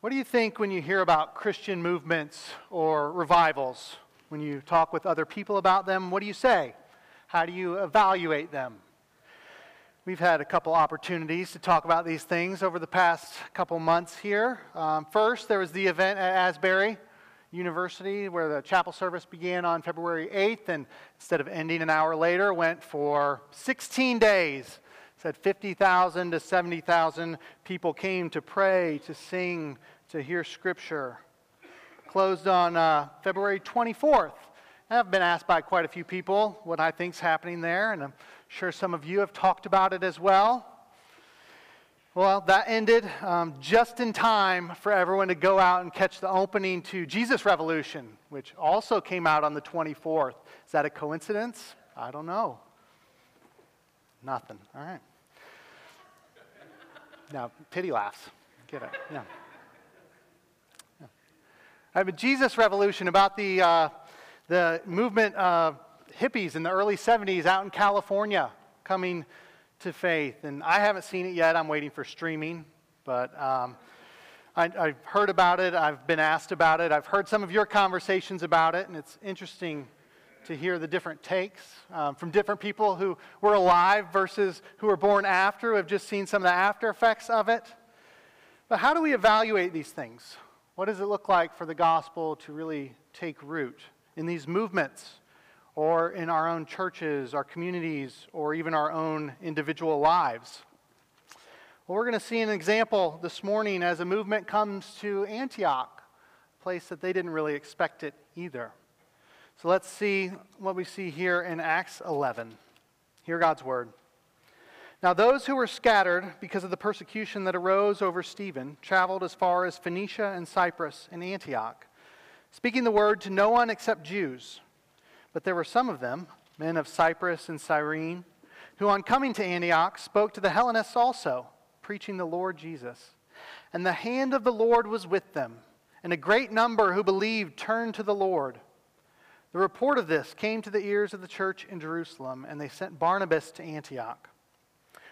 What do you think when you hear about Christian movements or revivals? When you talk with other people about them, what do you say? How do you evaluate them? We've had a couple opportunities to talk about these things over the past couple months here. Um, first, there was the event at Asbury University where the chapel service began on February 8th, and instead of ending an hour later, went for 16 days said 50,000 to 70,000 people came to pray, to sing, to hear scripture. Closed on uh, February 24th. I've been asked by quite a few people what I think's happening there, and I'm sure some of you have talked about it as well. Well, that ended um, just in time for everyone to go out and catch the opening to Jesus Revolution, which also came out on the 24th. Is that a coincidence? I don't know. Nothing. All right. Now, pity laughs. Get it? Yeah. yeah. I have a Jesus revolution about the, uh, the movement of hippies in the early 70s out in California coming to faith. And I haven't seen it yet. I'm waiting for streaming. But um, I, have heard about it. I've been asked about it. I've heard some of your conversations about it. And it's interesting to hear the different takes um, from different people who were alive versus who were born after, who have just seen some of the after effects of it. But how do we evaluate these things? What does it look like for the gospel to really take root in these movements or in our own churches, our communities, or even our own individual lives? Well, we're going to see an example this morning as a movement comes to Antioch, a place that they didn't really expect it either. So let's see what we see here in Acts 11. Hear God's word. Now, those who were scattered because of the persecution that arose over Stephen traveled as far as Phoenicia and Cyprus and Antioch, speaking the word to no one except Jews. But there were some of them, men of Cyprus and Cyrene, who on coming to Antioch spoke to the Hellenists also, preaching the Lord Jesus. And the hand of the Lord was with them, and a great number who believed turned to the Lord. The report of this came to the ears of the church in Jerusalem, and they sent Barnabas to Antioch.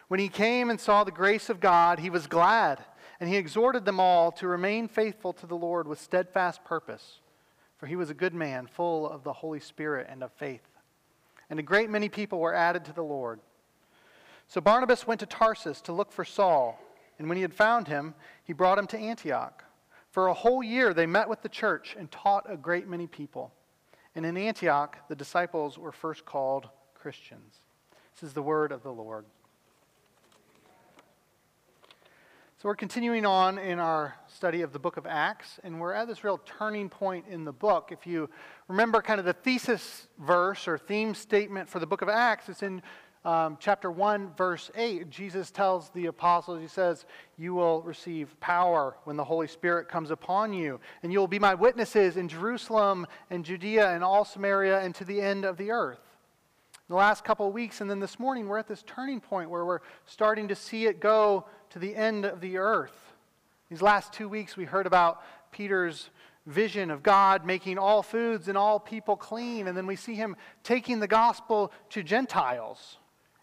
When he came and saw the grace of God, he was glad, and he exhorted them all to remain faithful to the Lord with steadfast purpose. For he was a good man, full of the Holy Spirit and of faith. And a great many people were added to the Lord. So Barnabas went to Tarsus to look for Saul, and when he had found him, he brought him to Antioch. For a whole year they met with the church and taught a great many people. And in Antioch, the disciples were first called Christians. This is the word of the Lord. So, we're continuing on in our study of the book of Acts, and we're at this real turning point in the book. If you remember kind of the thesis verse or theme statement for the book of Acts, it's in um, chapter 1, verse 8, Jesus tells the apostles, He says, You will receive power when the Holy Spirit comes upon you, and you will be my witnesses in Jerusalem and Judea and all Samaria and to the end of the earth. In the last couple of weeks, and then this morning, we're at this turning point where we're starting to see it go to the end of the earth. These last two weeks, we heard about Peter's vision of God making all foods and all people clean, and then we see him taking the gospel to Gentiles.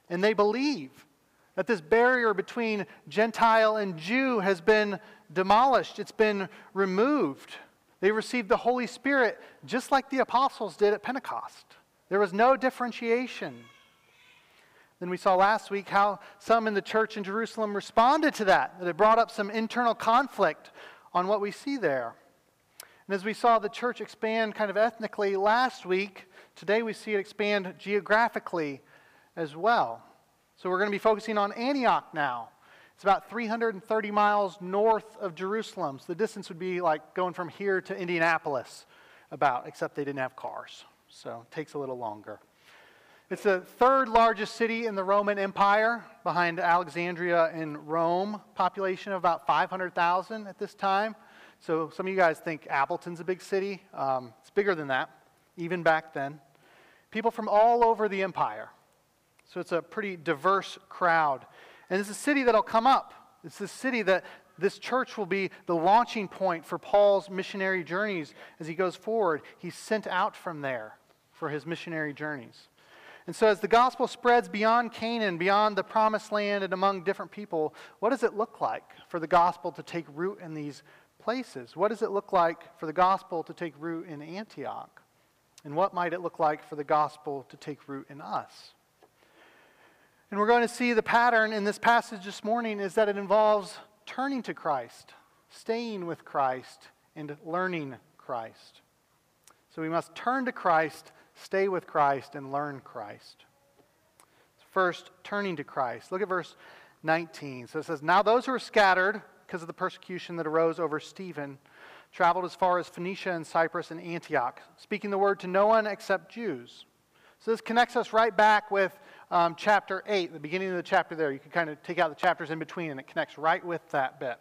And they believe that this barrier between Gentile and Jew has been demolished, it's been removed. They received the Holy Spirit just like the apostles did at Pentecost. There was no differentiation. Then we saw last week how some in the church in Jerusalem responded to that, that it brought up some internal conflict on what we see there. And as we saw the church expand kind of ethnically last week, today we see it expand geographically as well. So we're going to be focusing on Antioch now. It's about 330 miles north of Jerusalem. So the distance would be like going from here to Indianapolis, about, except they didn't have cars. So it takes a little longer. It's the third largest city in the Roman Empire, behind Alexandria and Rome. Population of about 500,000 at this time. So some of you guys think Appleton's a big city. Um, it's bigger than that, even back then. People from all over the empire. So it's a pretty diverse crowd. And it's a city that'll come up. It's a city that this church will be the launching point for Paul's missionary journeys as he goes forward. He's sent out from there for his missionary journeys. And so, as the gospel spreads beyond Canaan, beyond the promised land, and among different people, what does it look like for the gospel to take root in these places. What does it look like for the gospel to take root in Antioch? And what might it look like for the gospel to take root in us? And we're going to see the pattern in this passage this morning is that it involves turning to Christ, staying with Christ, and learning Christ. So we must turn to Christ, stay with Christ, and learn Christ. First, turning to Christ. Look at verse 19. So it says, Now those who were scattered because of the persecution that arose over Stephen traveled as far as Phoenicia and Cyprus and Antioch, speaking the word to no one except Jews. So this connects us right back with um, chapter 8, the beginning of the chapter there. You can kind of take out the chapters in between, and it connects right with that bit.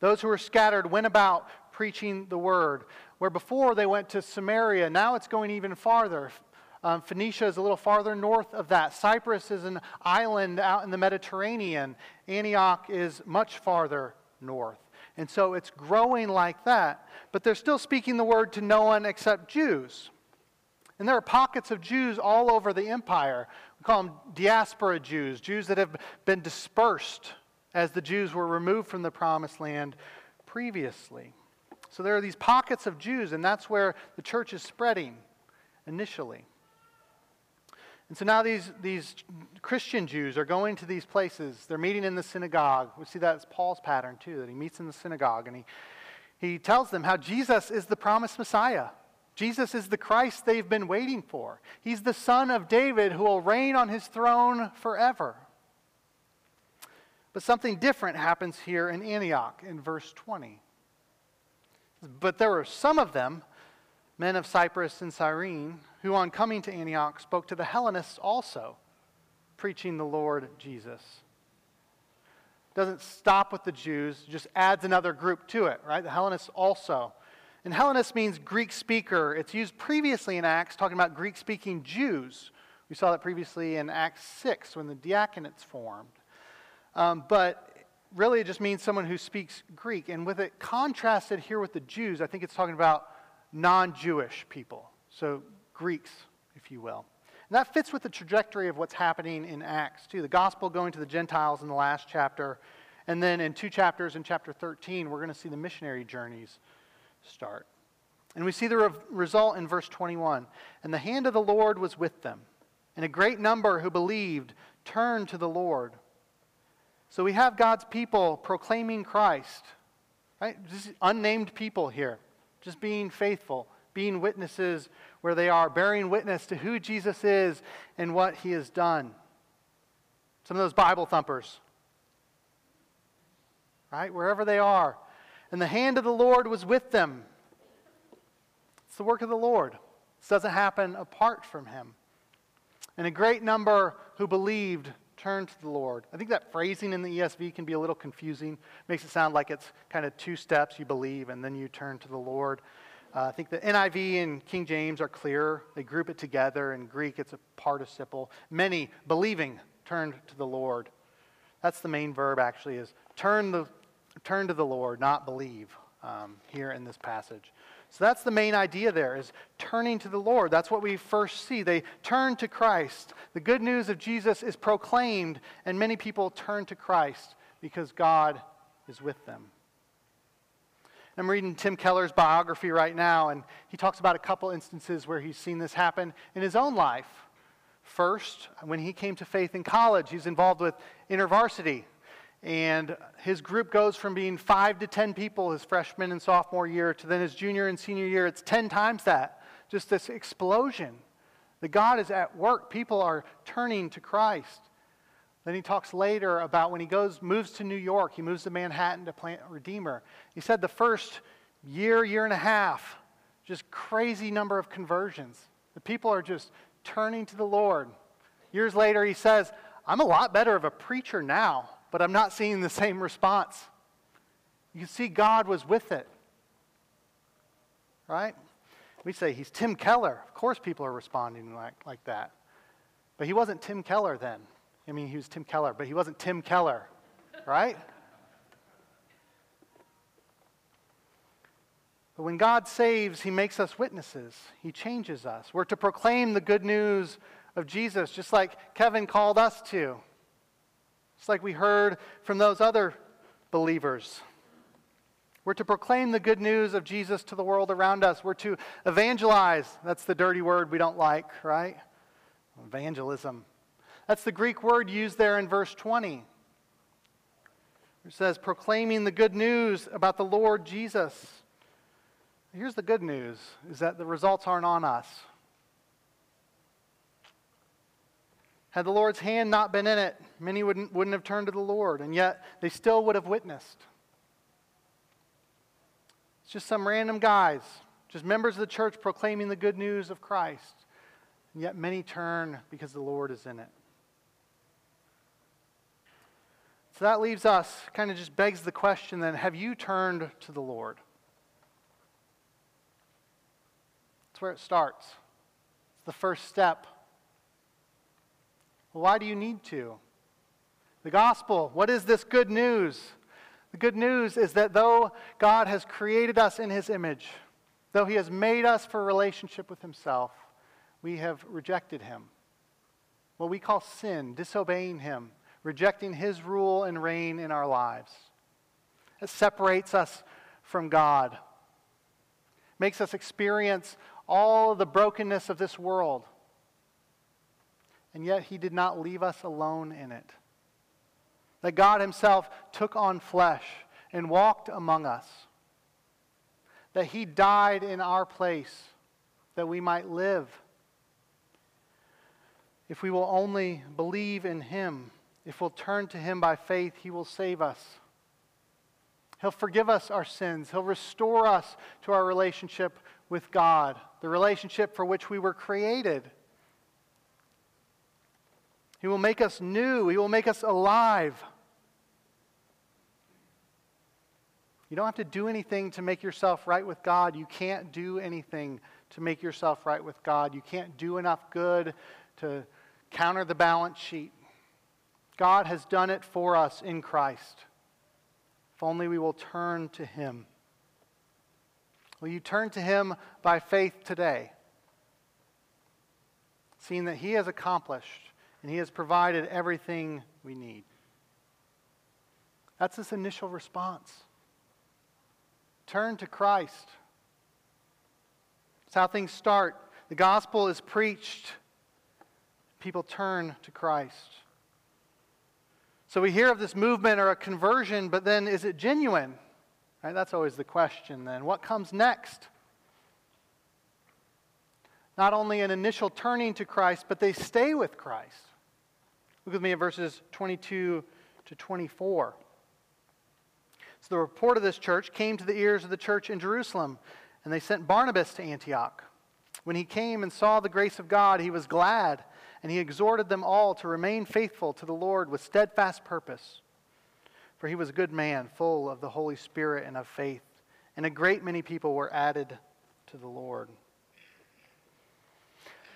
Those who were scattered went about preaching the word. Where before they went to Samaria, now it's going even farther. Um, Phoenicia is a little farther north of that. Cyprus is an island out in the Mediterranean. Antioch is much farther north. And so it's growing like that. But they're still speaking the word to no one except Jews. And there are pockets of Jews all over the empire. We call them diaspora Jews, Jews that have been dispersed as the Jews were removed from the promised land previously. So there are these pockets of Jews, and that's where the church is spreading initially. And so now these, these Christian Jews are going to these places. They're meeting in the synagogue. We see that as Paul's pattern, too, that he meets in the synagogue and he, he tells them how Jesus is the promised Messiah. Jesus is the Christ they've been waiting for. He's the son of David who will reign on his throne forever. But something different happens here in Antioch in verse 20. But there were some of them, men of Cyprus and Cyrene, who on coming to Antioch spoke to the Hellenists also, preaching the Lord Jesus. Doesn't stop with the Jews, just adds another group to it, right? The Hellenists also. And Hellenist means Greek speaker. It's used previously in Acts talking about Greek speaking Jews. We saw that previously in Acts 6 when the diaconates formed. Um, but really, it just means someone who speaks Greek. And with it contrasted here with the Jews, I think it's talking about non Jewish people. So Greeks, if you will. And that fits with the trajectory of what's happening in Acts, too. The gospel going to the Gentiles in the last chapter. And then in two chapters, in chapter 13, we're going to see the missionary journeys start. And we see the re- result in verse 21. And the hand of the Lord was with them, and a great number who believed turned to the Lord. So we have God's people proclaiming Christ, right? Just unnamed people here, just being faithful, being witnesses where they are, bearing witness to who Jesus is and what he has done. Some of those Bible thumpers, right? Wherever they are. And the hand of the Lord was with them. It's the work of the Lord. This doesn't happen apart from him. And a great number who believed turned to the Lord. I think that phrasing in the ESV can be a little confusing. Makes it sound like it's kind of two steps you believe and then you turn to the Lord. Uh, I think the NIV and King James are clearer. They group it together. In Greek, it's a participle. Many believing turned to the Lord. That's the main verb, actually, is turn, the, turn to the Lord, not believe, um, here in this passage. So that's the main idea there, is turning to the Lord. That's what we first see. They turn to Christ. The good news of Jesus is proclaimed, and many people turn to Christ because God is with them. I'm reading Tim Keller's biography right now, and he talks about a couple instances where he's seen this happen in his own life. First, when he came to faith in college, he's involved with InterVarsity. And his group goes from being five to 10 people his freshman and sophomore year to then his junior and senior year. It's 10 times that. Just this explosion. That God is at work. People are turning to Christ. Then he talks later about when he goes, moves to New York, he moves to Manhattan to plant Redeemer. He said the first year, year and a half, just crazy number of conversions. The people are just turning to the Lord. Years later, he says, I'm a lot better of a preacher now, but I'm not seeing the same response. You see God was with it. Right? We say he's Tim Keller. Of course, people are responding like, like that. But he wasn't Tim Keller then. I mean, he was Tim Keller, but he wasn't Tim Keller, right? But when God saves, he makes us witnesses. He changes us. We're to proclaim the good news of Jesus, just like Kevin called us to. Just like we heard from those other believers. We're to proclaim the good news of Jesus to the world around us. We're to evangelize. That's the dirty word we don't like, right? Evangelism. That's the Greek word used there in verse 20. It says, proclaiming the good news about the Lord Jesus. Here's the good news is that the results aren't on us. Had the Lord's hand not been in it, many wouldn't, wouldn't have turned to the Lord, and yet they still would have witnessed. It's just some random guys, just members of the church proclaiming the good news of Christ. And yet many turn because the Lord is in it. So that leaves us, kind of just begs the question then have you turned to the Lord? That's where it starts. It's the first step. Well, why do you need to? The gospel, what is this good news? The good news is that though God has created us in his image, though he has made us for relationship with himself, we have rejected him. What we call sin, disobeying him, rejecting his rule and reign in our lives. It separates us from God, makes us experience all the brokenness of this world. And yet, he did not leave us alone in it that God Himself took on flesh and walked among us, that He died in our place that we might live. If we will only believe in Him, if we'll turn to Him by faith, He will save us. He'll forgive us our sins. He'll restore us to our relationship with God, the relationship for which we were created. He will make us new. He will make us alive. You don't have to do anything to make yourself right with God. You can't do anything to make yourself right with God. You can't do enough good to counter the balance sheet. God has done it for us in Christ. If only we will turn to Him. Will you turn to Him by faith today? Seeing that He has accomplished and He has provided everything we need. That's this initial response. Turn to Christ. That's how things start. The gospel is preached, people turn to Christ. So we hear of this movement or a conversion, but then is it genuine? Right? That's always the question then. What comes next? Not only an initial turning to Christ, but they stay with Christ. Look with me at verses 22 to 24. So the report of this church came to the ears of the church in Jerusalem, and they sent Barnabas to Antioch. When he came and saw the grace of God, he was glad, and he exhorted them all to remain faithful to the Lord with steadfast purpose. For he was a good man, full of the Holy Spirit and of faith, and a great many people were added to the Lord.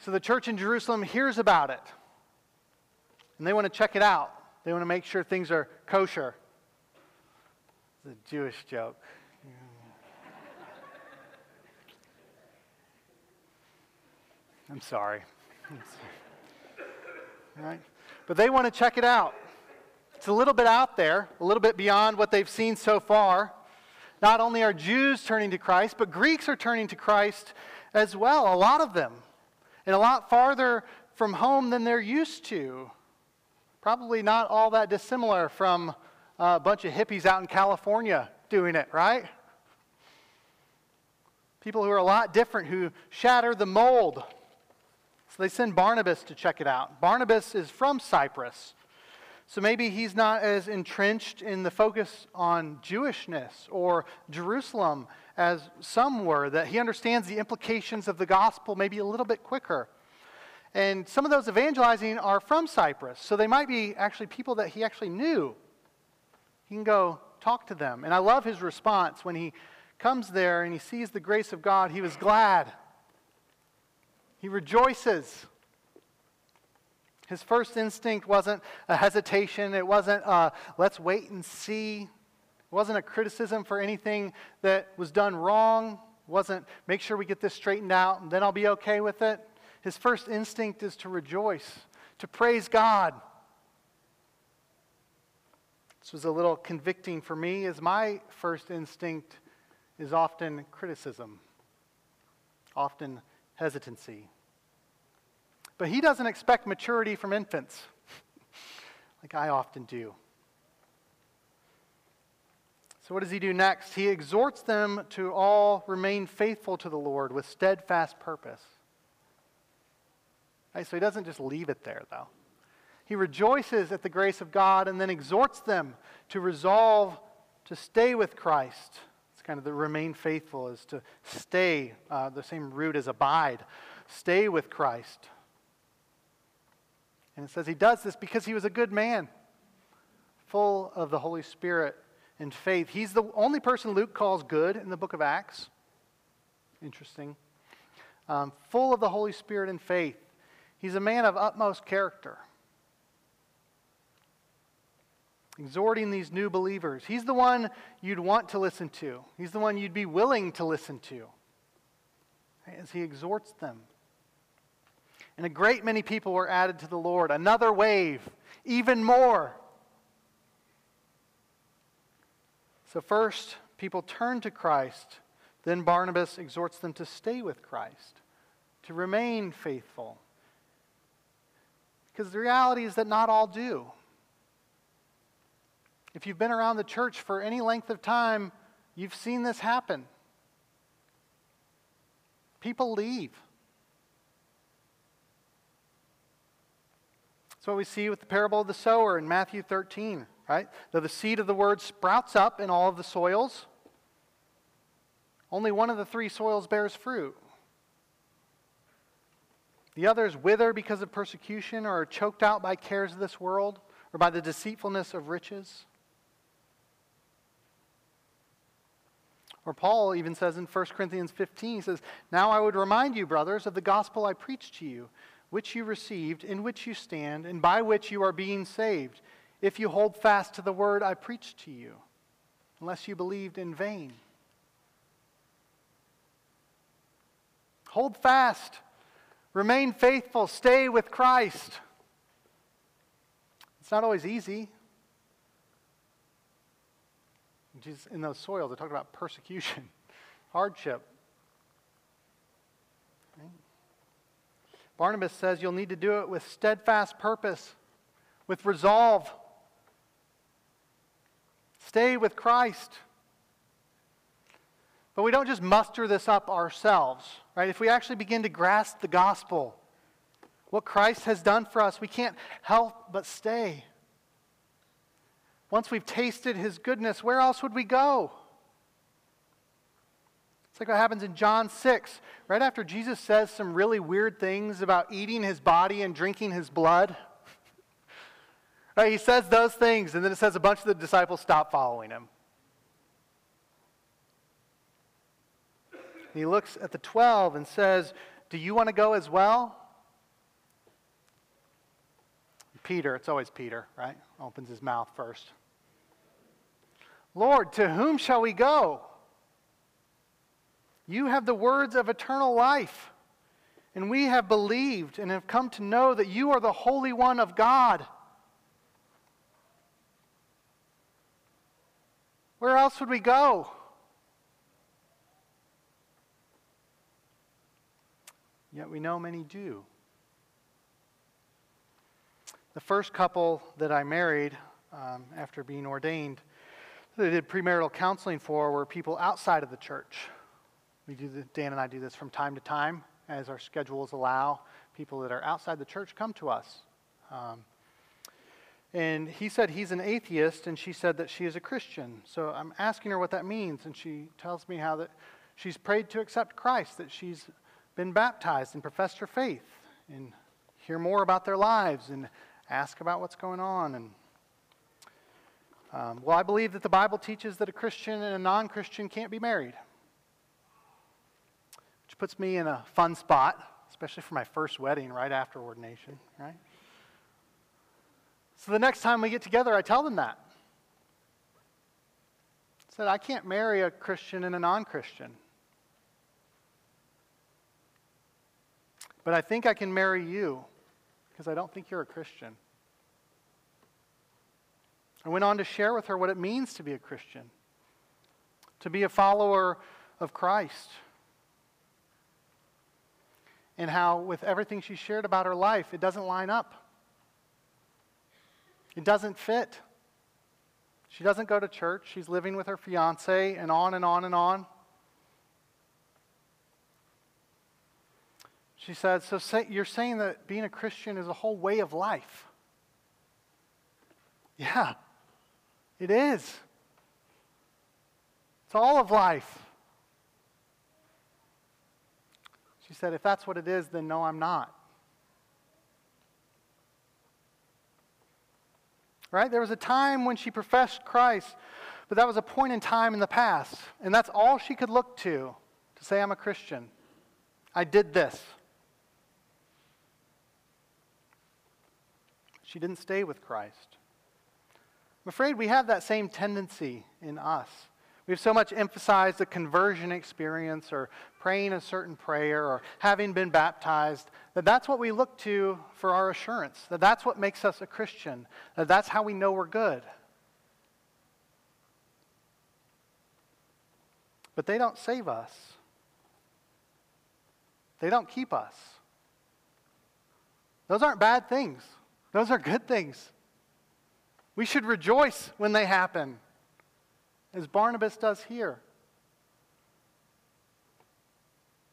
So the church in Jerusalem hears about it, and they want to check it out. They want to make sure things are kosher. It's a Jewish joke. I'm sorry. All right? But they want to check it out. It's a little bit out there, a little bit beyond what they've seen so far. Not only are Jews turning to Christ, but Greeks are turning to Christ as well, a lot of them, and a lot farther from home than they're used to. Probably not all that dissimilar from a bunch of hippies out in California doing it, right? People who are a lot different, who shatter the mold. So they send Barnabas to check it out. Barnabas is from Cyprus. So maybe he's not as entrenched in the focus on Jewishness or Jerusalem as some were, that he understands the implications of the gospel maybe a little bit quicker. And some of those evangelizing are from Cyprus, so they might be actually people that he actually knew he can go talk to them. And I love his response when he comes there and he sees the grace of God. He was glad, he rejoices. His first instinct wasn't a hesitation, it wasn't a, let's wait and see. It wasn't a criticism for anything that was done wrong. It wasn't make sure we get this straightened out and then I'll be okay with it. His first instinct is to rejoice, to praise God This was a little convicting for me, as my first instinct is often criticism, often hesitancy. But he doesn't expect maturity from infants, like I often do. So, what does he do next? He exhorts them to all remain faithful to the Lord with steadfast purpose. Right, so, he doesn't just leave it there, though. He rejoices at the grace of God and then exhorts them to resolve to stay with Christ. It's kind of the remain faithful, is to stay, uh, the same root as abide. Stay with Christ. And it says he does this because he was a good man, full of the Holy Spirit and faith. He's the only person Luke calls good in the book of Acts. Interesting. Um, full of the Holy Spirit and faith. He's a man of utmost character. Exhorting these new believers. He's the one you'd want to listen to, he's the one you'd be willing to listen to as he exhorts them. And a great many people were added to the Lord. Another wave, even more. So, first, people turn to Christ. Then Barnabas exhorts them to stay with Christ, to remain faithful. Because the reality is that not all do. If you've been around the church for any length of time, you've seen this happen. People leave. That's what we see with the parable of the sower in Matthew 13 right? Though the seed of the word sprouts up in all of the soils, only one of the three soils bears fruit. The others wither because of persecution or are choked out by cares of this world or by the deceitfulness of riches. Or Paul even says in 1 Corinthians 15, he says, Now I would remind you, brothers, of the gospel I preached to you, which you received, in which you stand, and by which you are being saved if you hold fast to the word I preached to you, unless you believed in vain. Hold fast, remain faithful, stay with Christ. It's not always easy. Jesus, in those soils, they talk about persecution, hardship. Barnabas says you'll need to do it with steadfast purpose, with resolve. Stay with Christ. But we don't just muster this up ourselves, right? If we actually begin to grasp the gospel, what Christ has done for us, we can't help but stay. Once we've tasted his goodness, where else would we go? It's like what happens in John 6, right after Jesus says some really weird things about eating his body and drinking his blood. Right, he says those things, and then it says a bunch of the disciples stop following him. He looks at the 12 and says, Do you want to go as well? Peter, it's always Peter, right? Opens his mouth first. Lord, to whom shall we go? You have the words of eternal life, and we have believed and have come to know that you are the Holy One of God. Where else would we go? Yet we know many do. The first couple that I married um, after being ordained, that I did premarital counseling for were people outside of the church. We do the, Dan and I do this from time to time as our schedules allow. People that are outside the church come to us. Um, and he said he's an atheist, and she said that she is a Christian. So I'm asking her what that means, and she tells me how that she's prayed to accept Christ, that she's been baptized and professed her faith, and hear more about their lives and ask about what's going on. And um, well, I believe that the Bible teaches that a Christian and a non-Christian can't be married, which puts me in a fun spot, especially for my first wedding right after ordination, right? So the next time we get together, I tell them that. Said, I can't marry a Christian and a non Christian. But I think I can marry you because I don't think you're a Christian. I went on to share with her what it means to be a Christian, to be a follower of Christ, and how, with everything she shared about her life, it doesn't line up. It doesn't fit. She doesn't go to church. She's living with her fiance, and on and on and on. She said, So say, you're saying that being a Christian is a whole way of life? Yeah, it is. It's all of life. She said, If that's what it is, then no, I'm not. Right? There was a time when she professed Christ, but that was a point in time in the past. And that's all she could look to to say, I'm a Christian. I did this. She didn't stay with Christ. I'm afraid we have that same tendency in us. We've so much emphasized the conversion experience or praying a certain prayer or having been baptized that that's what we look to for our assurance, that that's what makes us a Christian, that that's how we know we're good. But they don't save us, they don't keep us. Those aren't bad things, those are good things. We should rejoice when they happen as Barnabas does here.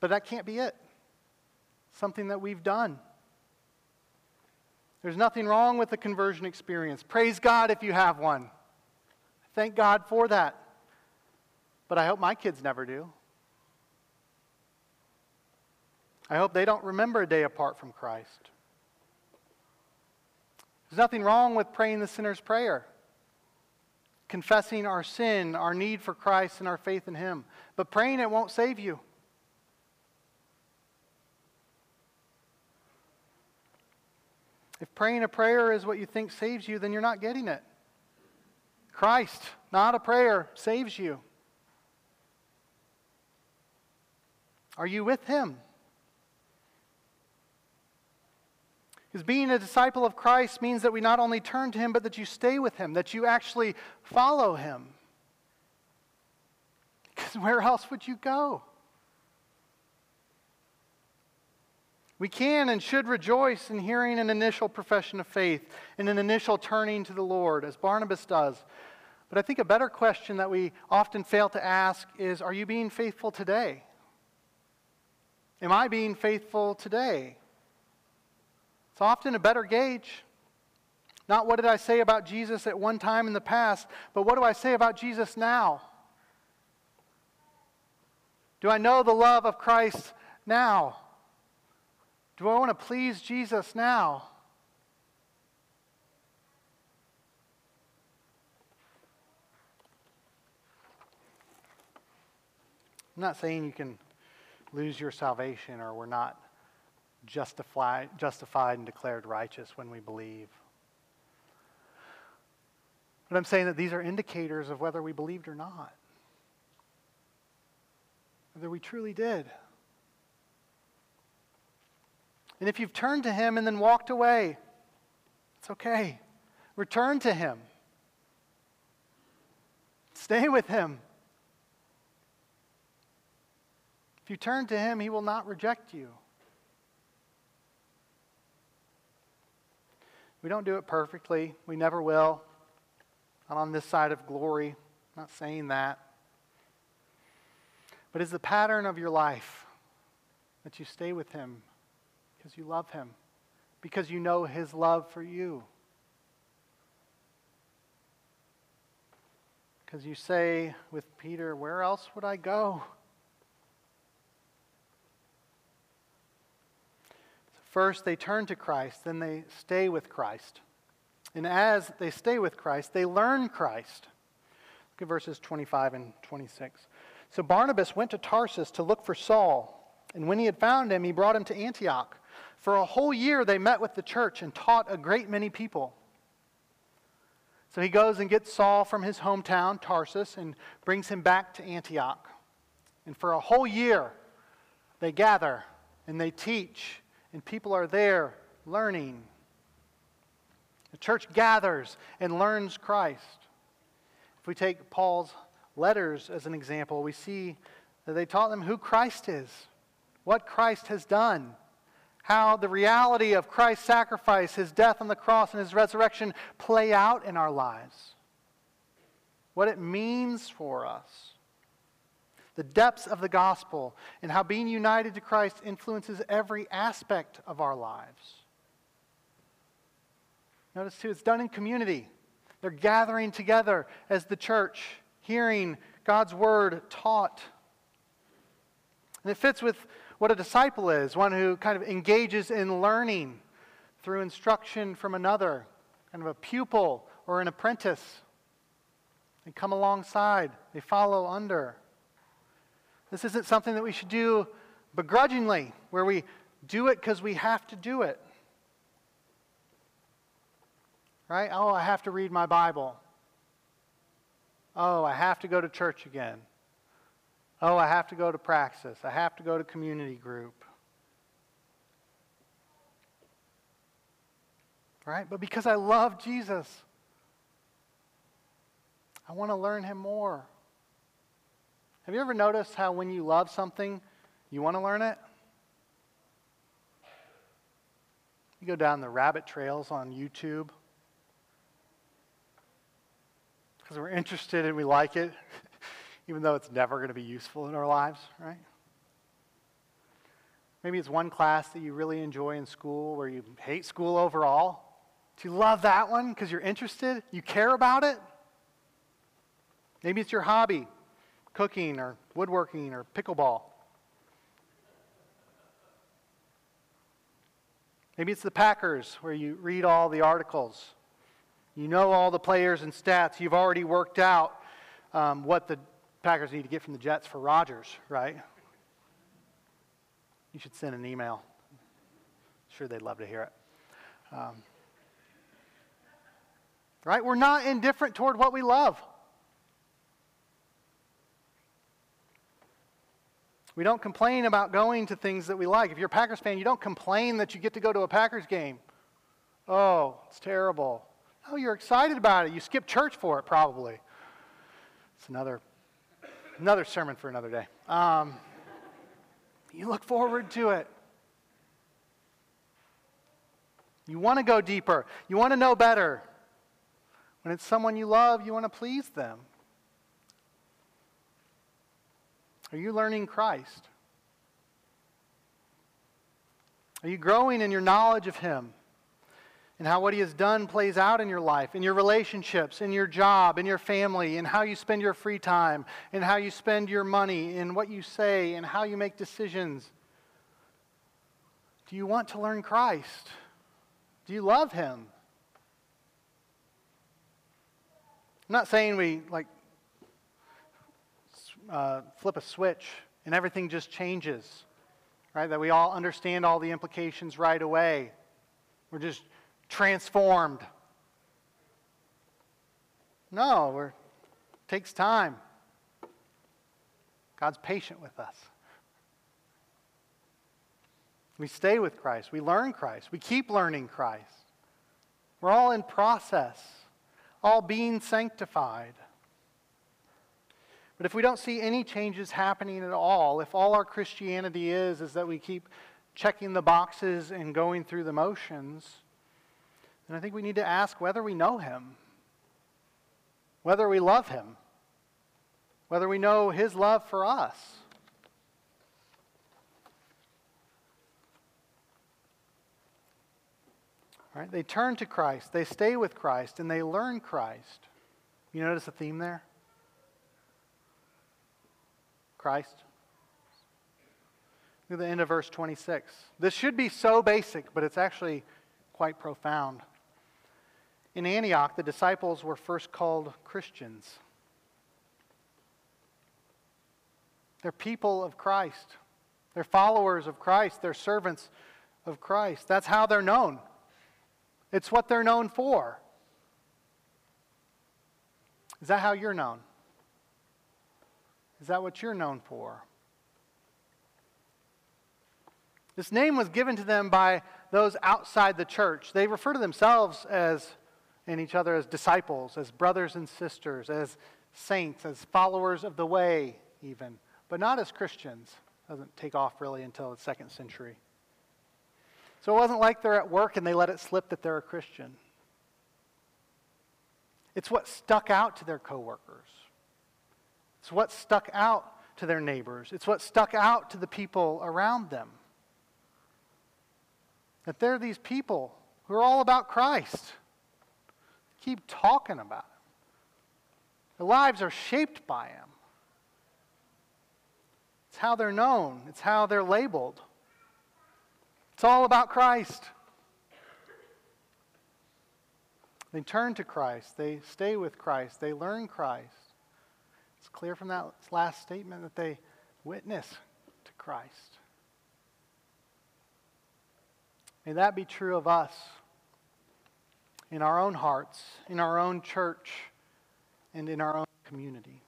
But that can't be it. Something that we've done. There's nothing wrong with the conversion experience. Praise God if you have one. Thank God for that. But I hope my kids never do. I hope they don't remember a day apart from Christ. There's nothing wrong with praying the sinner's prayer confessing our sin, our need for Christ, and our faith in Him. But praying it won't save you. If praying a prayer is what you think saves you, then you're not getting it. Christ, not a prayer, saves you. Are you with Him? Because being a disciple of Christ means that we not only turn to Him, but that you stay with Him, that you actually follow Him. Because where else would you go? We can and should rejoice in hearing an initial profession of faith and an initial turning to the Lord, as Barnabas does. But I think a better question that we often fail to ask is Are you being faithful today? Am I being faithful today? It's often a better gauge. Not what did I say about Jesus at one time in the past, but what do I say about Jesus now? Do I know the love of Christ now? Do I want to please Jesus now? I'm not saying you can lose your salvation or we're not justified, justified and declared righteous when we believe. But I'm saying that these are indicators of whether we believed or not, whether we truly did. And if you've turned to Him and then walked away, it's okay. Return to Him. Stay with Him. If you turn to Him, He will not reject you. We don't do it perfectly. We never will. Not on this side of glory. I'm not saying that. But it's the pattern of your life that you stay with Him because you love Him, because you know His love for you. Because you say with Peter, Where else would I go? First, they turn to Christ, then they stay with Christ. And as they stay with Christ, they learn Christ. Look at verses 25 and 26. So Barnabas went to Tarsus to look for Saul, and when he had found him, he brought him to Antioch. For a whole year they met with the church and taught a great many people. So he goes and gets Saul from his hometown, Tarsus, and brings him back to Antioch. And for a whole year, they gather and they teach and people are there learning. The church gathers and learns Christ. If we take Paul's letters as an example, we see that they taught them who Christ is, what Christ has done, how the reality of Christ's sacrifice, his death on the cross, and his resurrection play out in our lives, what it means for us the depths of the gospel, and how being united to Christ influences every aspect of our lives. Notice, too, it's done in community. They're gathering together as the church, hearing God's word taught. And it fits with what a disciple is one who kind of engages in learning through instruction from another, kind of a pupil or an apprentice. They come alongside, they follow under. This isn't something that we should do begrudgingly, where we do it because we have to do it. Right? Oh, I have to read my Bible. Oh, I have to go to church again. Oh, I have to go to praxis. I have to go to community group. Right? But because I love Jesus, I want to learn him more. Have you ever noticed how when you love something, you want to learn it? You go down the rabbit trails on YouTube because we're interested and we like it, even though it's never going to be useful in our lives, right? Maybe it's one class that you really enjoy in school where you hate school overall. Do you love that one because you're interested? You care about it? Maybe it's your hobby cooking or woodworking or pickleball. Maybe it's the Packers where you read all the articles. You know all the players and stats. You've already worked out um, what the Packers need to get from the Jets for Rodgers, right? You should send an email. I'm sure they'd love to hear it. Um, right? We're not indifferent toward what we love. We don't complain about going to things that we like. If you're a Packers fan, you don't complain that you get to go to a Packers game. Oh, it's terrible. No, you're excited about it. You skip church for it, probably. It's another, another sermon for another day. Um, you look forward to it. You want to go deeper. You want to know better. When it's someone you love, you want to please them. Are you learning Christ? Are you growing in your knowledge of Him and how what He has done plays out in your life, in your relationships, in your job, in your family, in how you spend your free time, in how you spend your money, in what you say, in how you make decisions? Do you want to learn Christ? Do you love Him? I'm not saying we like uh, flip a switch and everything just changes, right? That we all understand all the implications right away. We're just transformed. No, we're, it takes time. God's patient with us. We stay with Christ. We learn Christ. We keep learning Christ. We're all in process, all being sanctified. But if we don't see any changes happening at all, if all our Christianity is is that we keep checking the boxes and going through the motions, then I think we need to ask whether we know him, whether we love him, whether we know his love for us. Right? They turn to Christ, they stay with Christ, and they learn Christ. You notice a theme there? Christ. Look at the end of verse 26. This should be so basic, but it's actually quite profound. In Antioch, the disciples were first called Christians. They're people of Christ. They're followers of Christ. They're servants of Christ. That's how they're known. It's what they're known for. Is that how you're known? Is that what you're known for? This name was given to them by those outside the church. They refer to themselves as and each other as disciples, as brothers and sisters, as saints, as followers of the way, even, but not as Christians. Doesn't take off really until the second century. So it wasn't like they're at work and they let it slip that they're a Christian. It's what stuck out to their coworkers. It's what stuck out to their neighbors. It's what stuck out to the people around them. That they're these people who are all about Christ. Keep talking about him. Their lives are shaped by him. It's how they're known, it's how they're labeled. It's all about Christ. They turn to Christ, they stay with Christ, they learn Christ. It's clear from that last statement that they witness to Christ. May that be true of us in our own hearts, in our own church, and in our own community.